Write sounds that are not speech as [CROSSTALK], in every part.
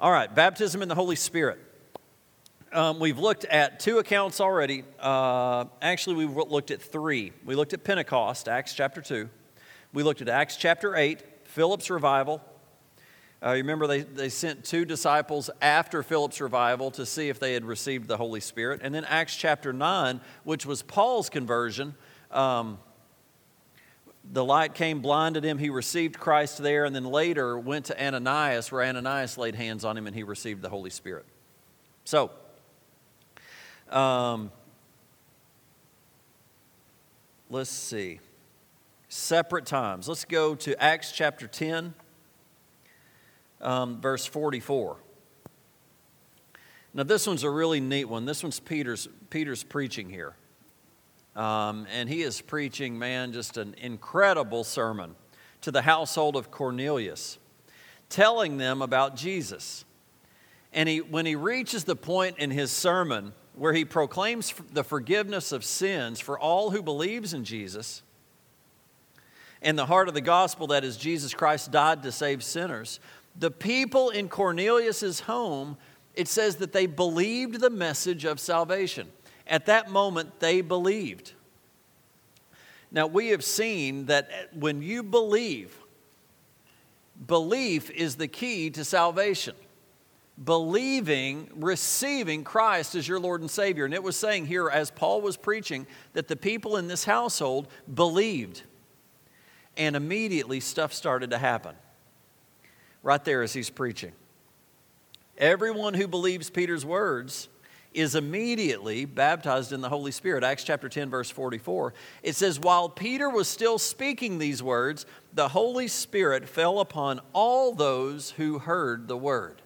All right, baptism in the Holy Spirit. Um, we've looked at two accounts already. Uh, actually, we've looked at three. We looked at Pentecost, Acts chapter 2. We looked at Acts chapter 8, Philip's revival. Uh, you remember they, they sent two disciples after Philip's revival to see if they had received the Holy Spirit. And then Acts chapter 9, which was Paul's conversion. Um, the light came, blinded him. He received Christ there, and then later went to Ananias, where Ananias laid hands on him and he received the Holy Spirit. So, um, let's see. Separate times. Let's go to Acts chapter 10, um, verse 44. Now, this one's a really neat one. This one's Peter's, Peter's preaching here. Um, and he is preaching, man, just an incredible sermon to the household of Cornelius, telling them about Jesus. And he, when he reaches the point in his sermon where he proclaims the forgiveness of sins for all who believes in Jesus and the heart of the gospel that is Jesus Christ died to save sinners, the people in Cornelius's home, it says that they believed the message of salvation. At that moment, they believed. Now, we have seen that when you believe, belief is the key to salvation believing, receiving Christ as your Lord and Savior. And it was saying here, as Paul was preaching, that the people in this household believed. And immediately stuff started to happen. Right there as he's preaching. Everyone who believes Peter's words is immediately baptized in the Holy Spirit. Acts chapter 10, verse 44. It says, While Peter was still speaking these words, the Holy Spirit fell upon all those who heard the word.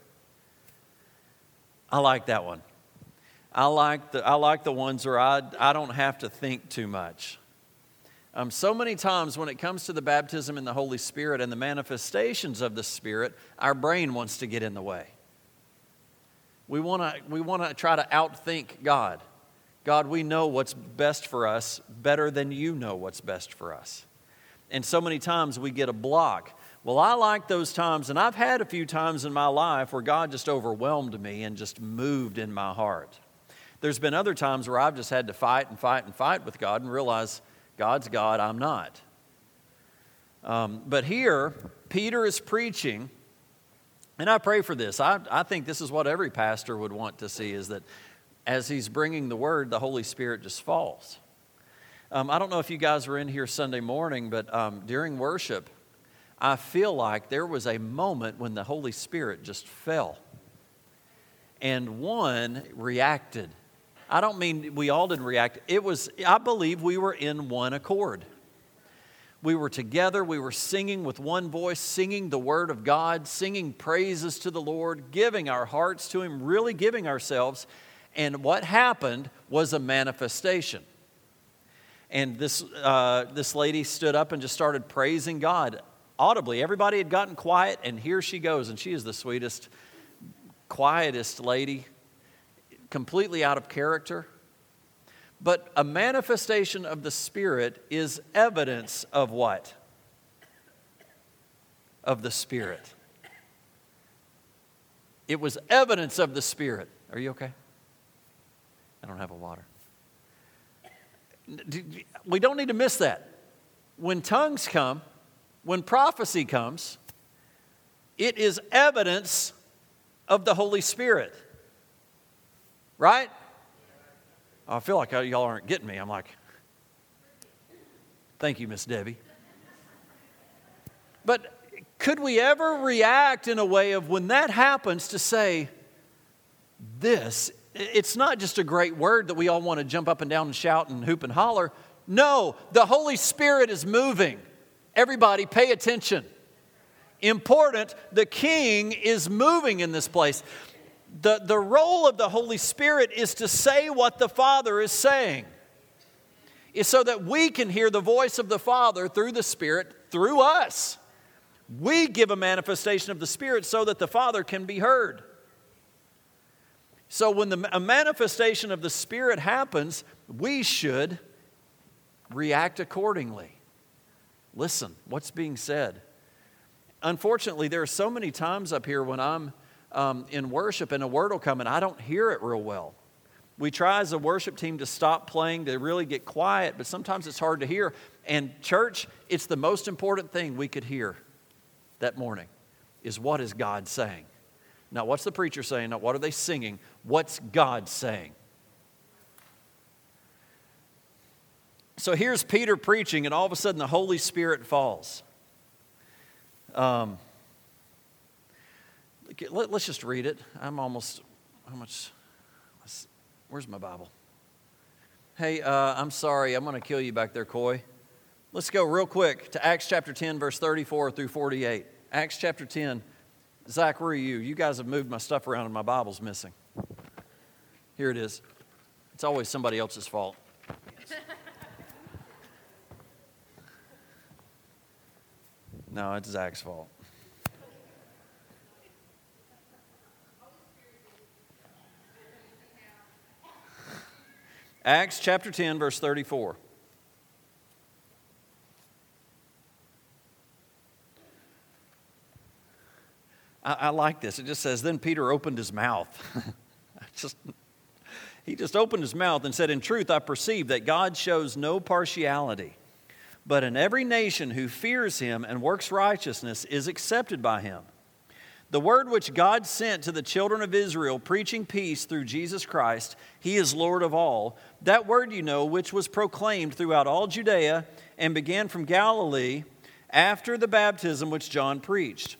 I like that one. I like the, I like the ones where I, I don't have to think too much. Um, so many times when it comes to the baptism in the Holy Spirit and the manifestations of the Spirit, our brain wants to get in the way. We want to we wanna try to outthink God. God, we know what's best for us better than you know what's best for us. And so many times we get a block well, I like those times, and I've had a few times in my life where God just overwhelmed me and just moved in my heart. There's been other times where I've just had to fight and fight and fight with God and realize God's God, I'm not. Um, but here, Peter is preaching, and I pray for this. I, I think this is what every pastor would want to see is that as he's bringing the word, the Holy Spirit just falls. Um, I don't know if you guys were in here Sunday morning, but um, during worship, I feel like there was a moment when the Holy Spirit just fell. And one reacted. I don't mean we all didn't react. It was, I believe we were in one accord. We were together, we were singing with one voice, singing the Word of God, singing praises to the Lord, giving our hearts to Him, really giving ourselves. And what happened was a manifestation. And this, uh, this lady stood up and just started praising God audibly. Everybody had gotten quiet, and here she goes, and she is the sweetest, quietest lady, completely out of character. But a manifestation of the Spirit is evidence of what? Of the Spirit. It was evidence of the Spirit. Are you okay? I don't have a water. We don't need to miss that. When tongues come, when prophecy comes, it is evidence of the Holy Spirit. Right? I feel like y'all aren't getting me. I'm like, thank you, Miss Debbie. But could we ever react in a way of when that happens to say, this, it's not just a great word that we all want to jump up and down and shout and hoop and holler. No, the Holy Spirit is moving. Everybody, pay attention. Important, the king is moving in this place. The, the role of the Holy Spirit is to say what the Father is saying, is so that we can hear the voice of the Father through the Spirit through us. We give a manifestation of the Spirit so that the Father can be heard. So, when the, a manifestation of the Spirit happens, we should react accordingly. Listen, what's being said? Unfortunately, there are so many times up here when I'm um, in worship and a word will come and I don't hear it real well. We try as a worship team to stop playing, to really get quiet, but sometimes it's hard to hear. And, church, it's the most important thing we could hear that morning is what is God saying? Not what's the preacher saying, not what are they singing, what's God saying? So here's Peter preaching, and all of a sudden the Holy Spirit falls. Um, let, us just read it. I'm almost, how much? Where's my Bible? Hey, uh, I'm sorry, I'm going to kill you back there, Coy. Let's go real quick to Acts chapter 10, verse 34 through 48. Acts chapter 10. Zach, where are you? You guys have moved my stuff around and my Bible's missing. Here it is. It's always somebody else's fault. [LAUGHS] no, it's Zach's fault. Acts chapter 10, verse 34. I, I, like this. It just says, Then Peter opened his mouth. [LAUGHS] just, he just opened his mouth and said, In truth, I perceive that God shows no partiality, but in every nation who fears him and works righteousness is accepted by him. The word which God sent to the children of Israel, preaching peace through Jesus Christ, he is Lord of all. That word, you know, which was proclaimed throughout all Judea and began from Galilee after the baptism which John preached.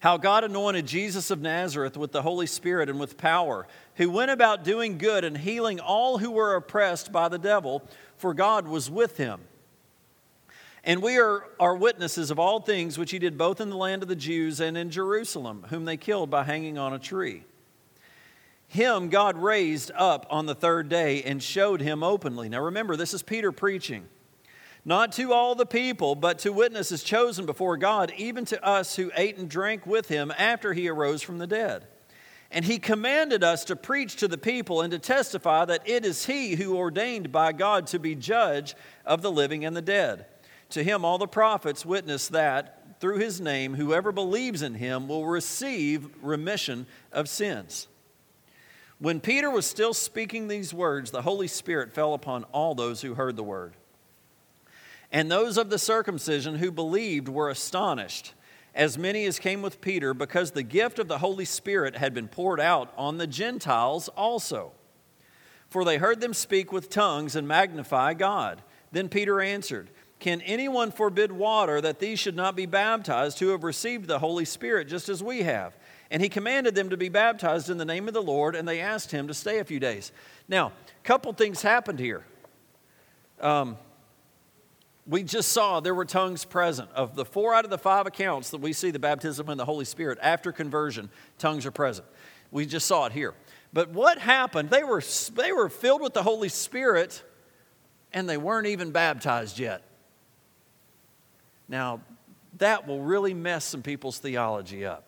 How God anointed Jesus of Nazareth with the Holy Spirit and with power, who went about doing good and healing all who were oppressed by the devil, for God was with him. And we are, are witnesses of all things which he did both in the land of the Jews and in Jerusalem, whom they killed by hanging on a tree. Him God raised up on the third day and showed him openly. Now remember, this is Peter preaching. Not to all the people, but to witnesses chosen before God, even to us who ate and drank with him after he arose from the dead. And he commanded us to preach to the people and to testify that it is he who ordained by God to be judge of the living and the dead. To him, all the prophets witness that through his name, whoever believes in him will receive remission of sins. When Peter was still speaking these words, the Holy Spirit fell upon all those who heard the word. And those of the circumcision who believed were astonished, as many as came with Peter, because the gift of the Holy Spirit had been poured out on the Gentiles also. For they heard them speak with tongues and magnify God. Then Peter answered, can anyone forbid water that these should not be baptized who have received the Holy Spirit just as we have? And he commanded them to be baptized in the name of the Lord, and they asked him to stay a few days. Now, a couple things happened here. Um, we just saw there were tongues present. Of the four out of the five accounts that we see the baptism in the Holy Spirit after conversion, tongues are present. We just saw it here. But what happened? They were, they were filled with the Holy Spirit and they weren't even baptized yet. Now, that will really mess some people's theology up.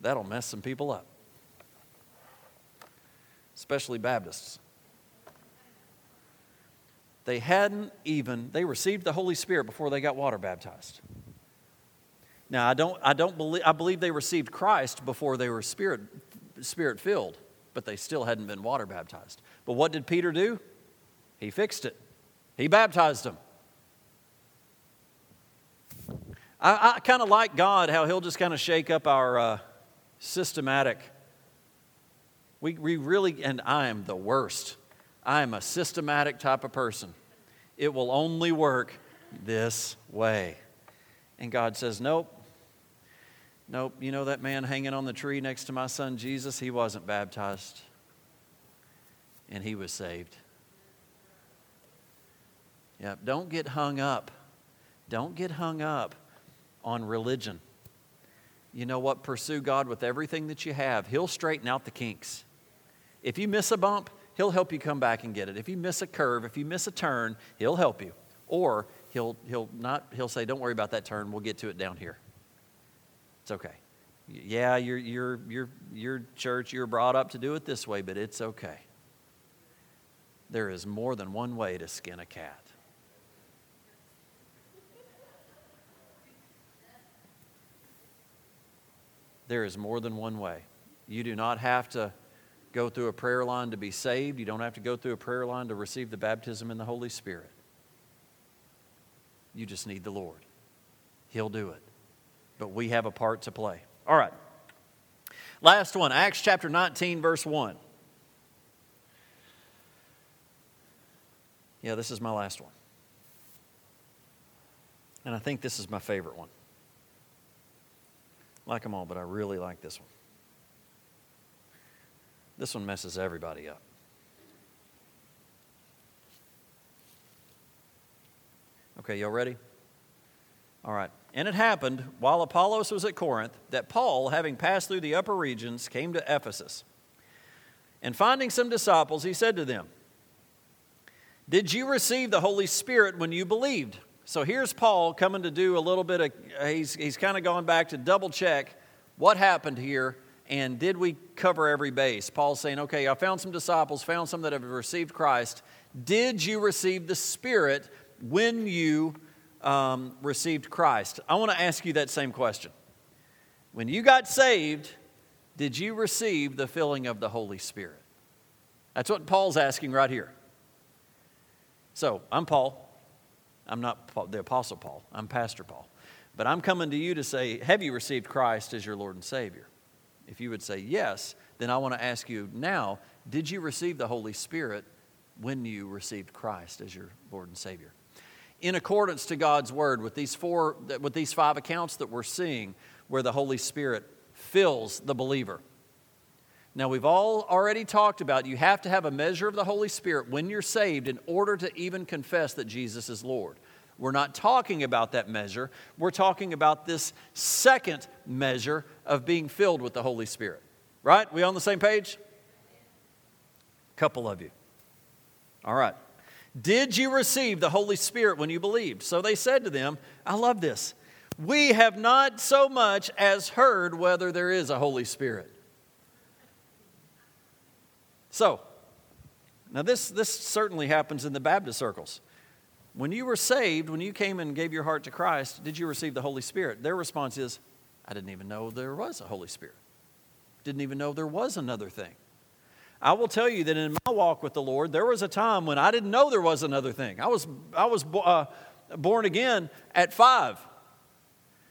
That'll mess some people up, especially Baptists. They hadn't even, they received the Holy Spirit before they got water baptized. Now, I don't, I don't believe, I believe they received Christ before they were spirit, spirit filled, but they still hadn't been water baptized. But what did Peter do? He fixed it, He baptized them. I, I kind of like God, how He'll just kind of shake up our uh, systematic. We, we really, and I am the worst. I am a systematic type of person. It will only work this way. And God says, Nope. Nope. You know that man hanging on the tree next to my son Jesus? He wasn't baptized. And he was saved. Yeah, don't get hung up. Don't get hung up on religion. You know what? Pursue God with everything that you have. He'll straighten out the kinks. If you miss a bump, He'll help you come back and get it. If you miss a curve, if you miss a turn, He'll help you. Or He'll, he'll, not, he'll say, Don't worry about that turn. We'll get to it down here. It's okay. Yeah, you're, you're, you're, you're church, you're brought up to do it this way, but it's okay. There is more than one way to skin a cat. There is more than one way. You do not have to go through a prayer line to be saved. You don't have to go through a prayer line to receive the baptism in the Holy Spirit. You just need the Lord. He'll do it. But we have a part to play. All right. Last one, Acts chapter 19, verse 1. Yeah, this is my last one. And I think this is my favorite one. Like them all, but I really like this one. This one messes everybody up. Okay, y'all ready? All right. And it happened while Apollos was at Corinth that Paul, having passed through the upper regions, came to Ephesus. And finding some disciples, he said to them, Did you receive the Holy Spirit when you believed? So here's Paul coming to do a little bit of, he's, he's kind of going back to double check what happened here and did we cover every base? Paul's saying, okay, I found some disciples, found some that have received Christ. Did you receive the Spirit when you um, received Christ? I want to ask you that same question. When you got saved, did you receive the filling of the Holy Spirit? That's what Paul's asking right here. So, I'm Paul. I'm not the Apostle Paul, I'm Pastor Paul. But I'm coming to you to say, have you received Christ as your Lord and Savior? If you would say yes, then I want to ask you now did you receive the Holy Spirit when you received Christ as your Lord and Savior? In accordance to God's word, with these four, with these five accounts that we're seeing, where the Holy Spirit fills the believer. Now, we've all already talked about you have to have a measure of the Holy Spirit when you're saved in order to even confess that Jesus is Lord. We're not talking about that measure. We're talking about this second measure of being filled with the Holy Spirit. Right? We on the same page? A Couple of you. All right. Did you receive the Holy Spirit when you believed? So they said to them, I love this. We have not so much as heard whether there is a Holy Spirit. So, now this, this certainly happens in the Baptist circles. When you were saved, when you came and gave your heart to Christ, did you receive the Holy Spirit? Their response is, I didn't even know there was a Holy Spirit. Didn't even know there was another thing. I will tell you that in my walk with the Lord, there was a time when I didn't know there was another thing. I was, I was uh, born again at five.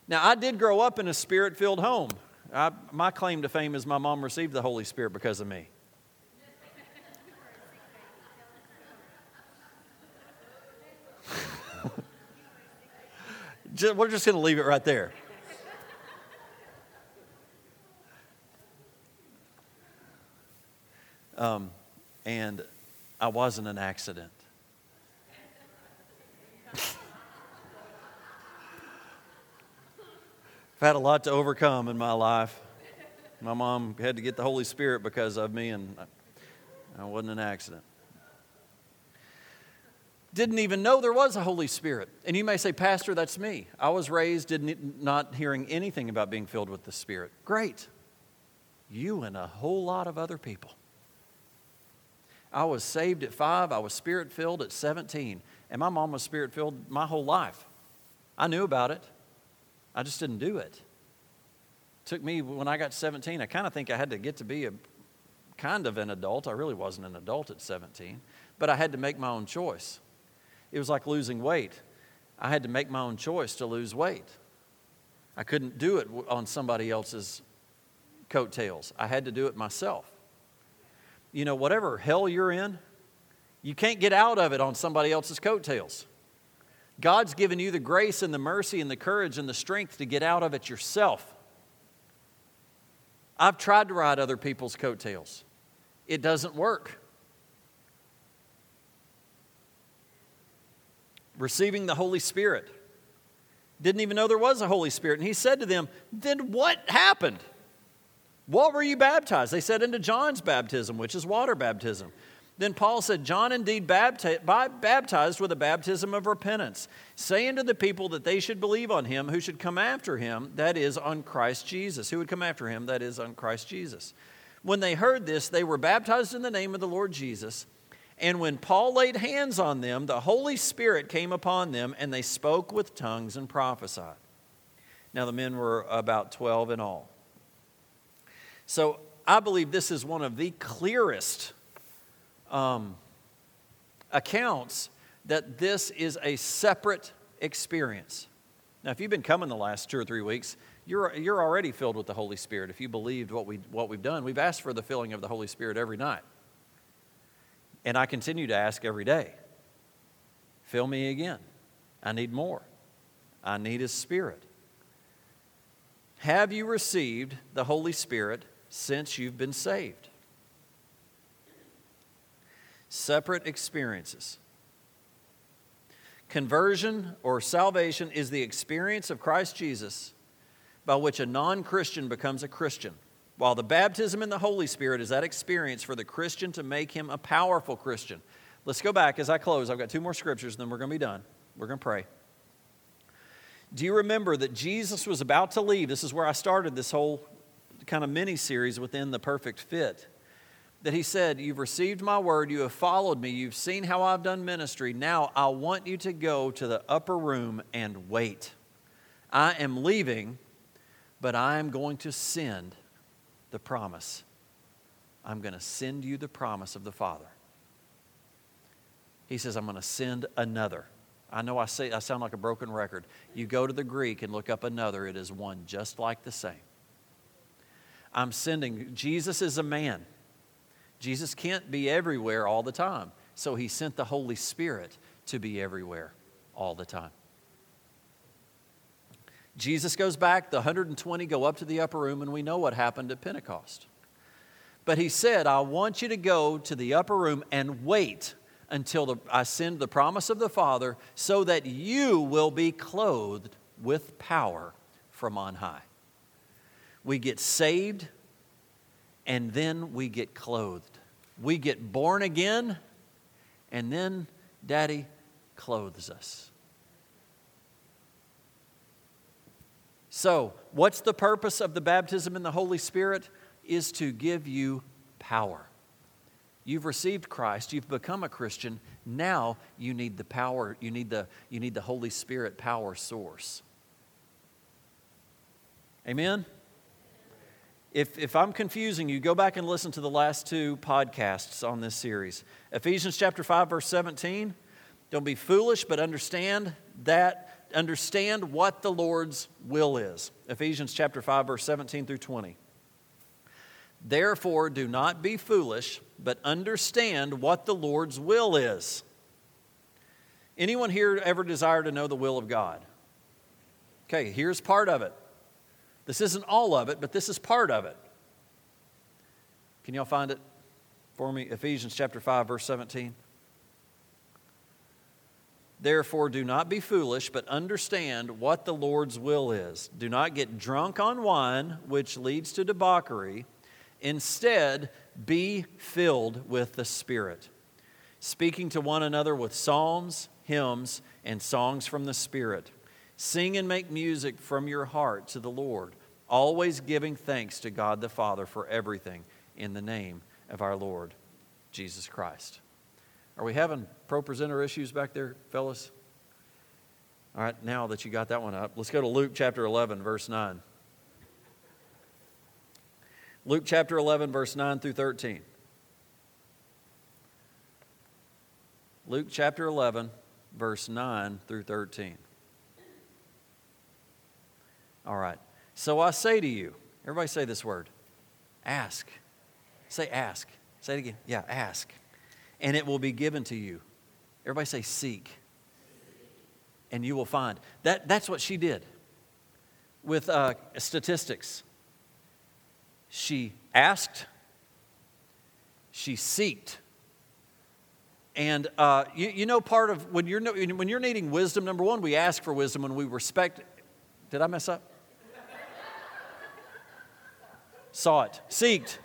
Now, I did grow up in a spirit filled home. I, my claim to fame is my mom received the Holy Spirit because of me. Just, we're just going to leave it right there. Um, and I wasn't an accident. [LAUGHS] I've had a lot to overcome in my life. My mom had to get the Holy Spirit because of me, and I wasn't an accident didn't even know there was a Holy Spirit. And you may say, Pastor, that's me. I was raised didn't, not hearing anything about being filled with the Spirit. Great. You and a whole lot of other people. I was saved at five, I was spirit filled at 17, and my mom was spirit filled my whole life. I knew about it, I just didn't do it. it took me, when I got 17, I kind of think I had to get to be a kind of an adult. I really wasn't an adult at 17, but I had to make my own choice. It was like losing weight. I had to make my own choice to lose weight. I couldn't do it on somebody else's coattails. I had to do it myself. You know, whatever hell you're in, you can't get out of it on somebody else's coattails. God's given you the grace and the mercy and the courage and the strength to get out of it yourself. I've tried to ride other people's coattails, it doesn't work. Receiving the Holy Spirit. Didn't even know there was a Holy Spirit. And he said to them, Then what happened? What were you baptized? They said, Into John's baptism, which is water baptism. Then Paul said, John indeed baptized with a baptism of repentance, saying to the people that they should believe on him who should come after him, that is, on Christ Jesus. Who would come after him, that is, on Christ Jesus. When they heard this, they were baptized in the name of the Lord Jesus. And when Paul laid hands on them, the Holy Spirit came upon them, and they spoke with tongues and prophesied. Now, the men were about 12 in all. So I believe this is one of the clearest um, accounts that this is a separate experience. Now, if you've been coming the last two or three weeks, you're, you're already filled with the Holy Spirit. If you believed what, we, what we've done, we've asked for the filling of the Holy Spirit every night. And I continue to ask every day fill me again. I need more. I need His Spirit. Have you received the Holy Spirit since you've been saved? Separate experiences. Conversion or salvation is the experience of Christ Jesus by which a non Christian becomes a Christian, while the baptism in the Holy Spirit is that experience for the Christian to make him a powerful Christian. Let's go back as I close. I've got two more scriptures, and then we're going to be done. We're going to pray. Do you remember that Jesus was about to leave? This is where I started this whole kind of mini series within the perfect fit. That he said, You've received my word, you have followed me, you've seen how I've done ministry. Now I want you to go to the upper room and wait. I am leaving, but I am going to send the promise. I'm going to send you the promise of the Father. He says, I'm going to send another. I know I, say, I sound like a broken record. You go to the Greek and look up another, it is one just like the same. I'm sending, Jesus is a man. Jesus can't be everywhere all the time. So he sent the Holy Spirit to be everywhere all the time. Jesus goes back, the 120 go up to the upper room, and we know what happened at Pentecost. But he said, I want you to go to the upper room and wait until the, I send the promise of the Father so that you will be clothed with power from on high. We get saved and then we get clothed. We get born again and then Daddy clothes us. So, what's the purpose of the baptism in the Holy Spirit? Is to give you power. You've received Christ, you've become a Christian. Now you need the power, you need the, you need the Holy Spirit power source. Amen? If, if I'm confusing you, go back and listen to the last two podcasts on this series. Ephesians chapter 5, verse 17. Don't be foolish, but understand that understand what the Lord's will is. Ephesians chapter 5 verse 17 through 20. Therefore do not be foolish, but understand what the Lord's will is. Anyone here ever desire to know the will of God? Okay, here's part of it. This isn't all of it, but this is part of it. Can y'all find it for me? Ephesians chapter 5 verse 17. Therefore, do not be foolish, but understand what the Lord's will is. Do not get drunk on wine, which leads to debauchery. Instead, be filled with the Spirit, speaking to one another with psalms, hymns, and songs from the Spirit. Sing and make music from your heart to the Lord, always giving thanks to God the Father for everything in the name of our Lord Jesus Christ. Are we having ProPresenter issues back there, fellas? All right, now that you got that one up, let's go to Luke chapter 11, verse 9. Luke chapter 11, verse 9 through 13. Luke chapter 11, verse 9 through 13. All right. So I say to you, everybody say this word ask. Say ask. Say it again. Yeah, ask and it will be given to you. Everybody say, seek. And you will find. That, that's what she did with uh, statistics. She asked, she seeked. And uh, you, you, know, part of when you're, when you're needing wisdom, number one, we ask for wisdom when we respect. Did I mess up? Saw it. Seeked.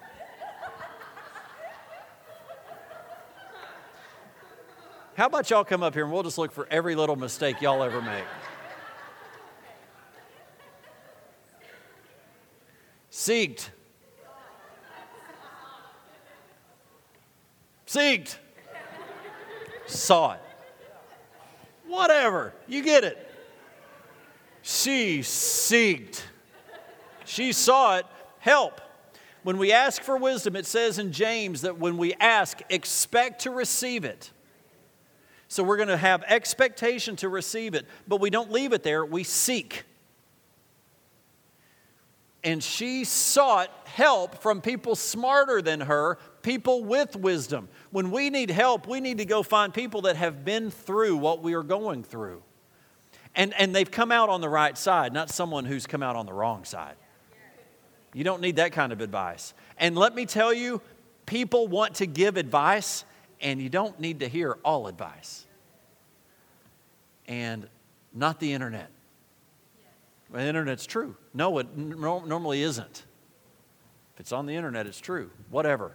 How about y'all come up here and we'll just look for every little mistake y'all ever make? Seeked. Seeked. Saw it. Whatever. You get it. She seeked. She saw it. Help. When we ask for wisdom, it says in James that when we ask, expect to receive it. So we're going to have expectation to receive it, but we don't leave it there, we seek. And she sought help from people smarter than her, people with wisdom. When we need help, we need to go find people that have been through what we are going through. And, and they've come out on the right side, not someone who's come out on the wrong side. You don't need that kind of advice. And let me tell you, people want to give advice, and you don't need to hear all advice. And not the internet. the internet's true. No, it normally isn't. If it's on the internet, it's true. Whatever.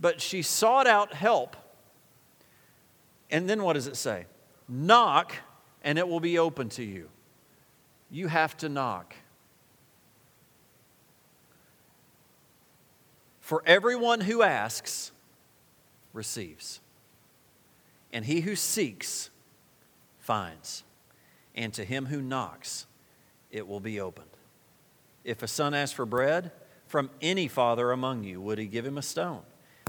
But she sought out help. And then what does it say? Knock, and it will be open to you. You have to knock. For everyone who asks receives, and he who seeks finds, and to him who knocks it will be opened. If a son asks for bread from any father among you, would he give him a stone?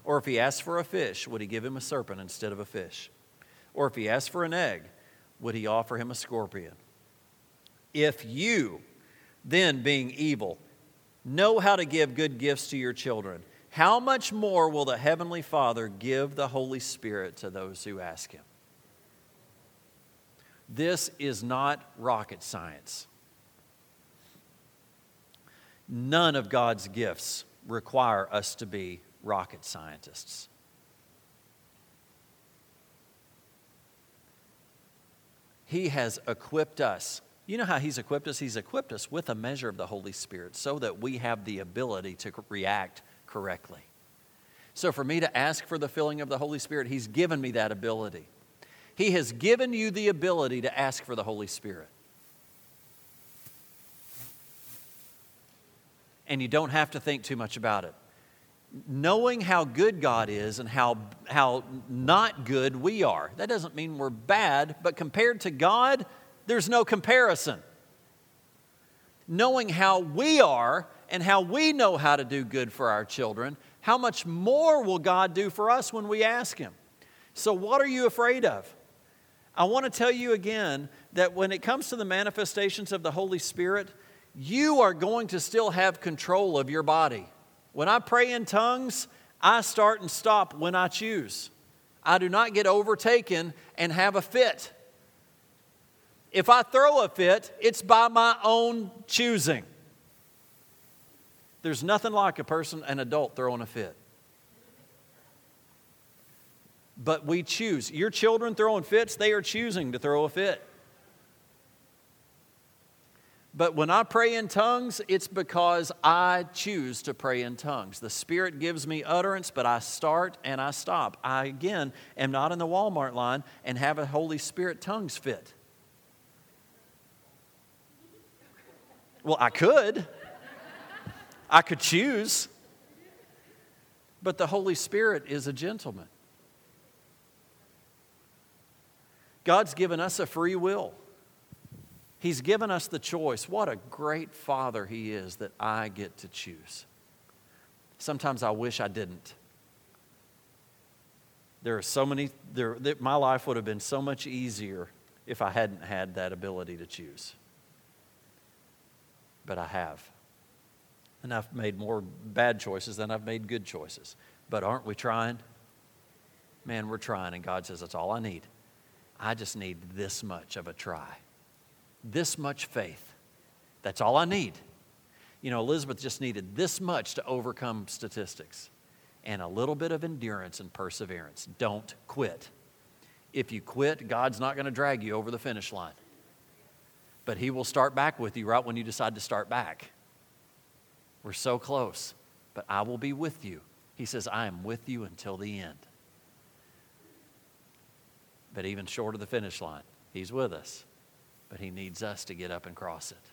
Or if he asks for a fish, would he give him a serpent instead of a fish? Or if he asks for an egg, would he offer him a scorpion? If you, then being evil, know how to give good gifts to your children, how much more will the Heavenly Father give the Holy Spirit to those who ask Him? This is not rocket science. None of God's gifts require us to be rocket scientists. He has equipped us. You know how He's equipped us? He's equipped us with a measure of the Holy Spirit so that we have the ability to react correctly. So, for me to ask for the filling of the Holy Spirit, He's given me that ability. He has given you the ability to ask for the Holy Spirit. And you don't have to think too much about it. Knowing how good God is and how, how not good we are, that doesn't mean we're bad, but compared to God, there's no comparison. Knowing how we are and how we know how to do good for our children, how much more will God do for us when we ask Him? So, what are you afraid of? I want to tell you again that when it comes to the manifestations of the Holy Spirit, you are going to still have control of your body. When I pray in tongues, I start and stop when I choose. I do not get overtaken and have a fit. If I throw a fit, it's by my own choosing. There's nothing like a person, an adult, throwing a fit. But we choose. Your children throwing fits, they are choosing to throw a fit. But when I pray in tongues, it's because I choose to pray in tongues. The Spirit gives me utterance, but I start and I stop. I, again, am not in the Walmart line and have a Holy Spirit tongues fit. Well, I could. I could choose. But the Holy Spirit is a gentleman. God's given us a free will. He's given us the choice. What a great father he is that I get to choose. Sometimes I wish I didn't. There are so many, there, my life would have been so much easier if I hadn't had that ability to choose. But I have. And I've made more bad choices than I've made good choices. But aren't we trying? Man, we're trying, and God says, That's all I need. I just need this much of a try, this much faith. That's all I need. You know, Elizabeth just needed this much to overcome statistics and a little bit of endurance and perseverance. Don't quit. If you quit, God's not going to drag you over the finish line. But He will start back with you right when you decide to start back. We're so close, but I will be with you. He says, I am with you until the end. But even short of the finish line, He's with us. But He needs us to get up and cross it.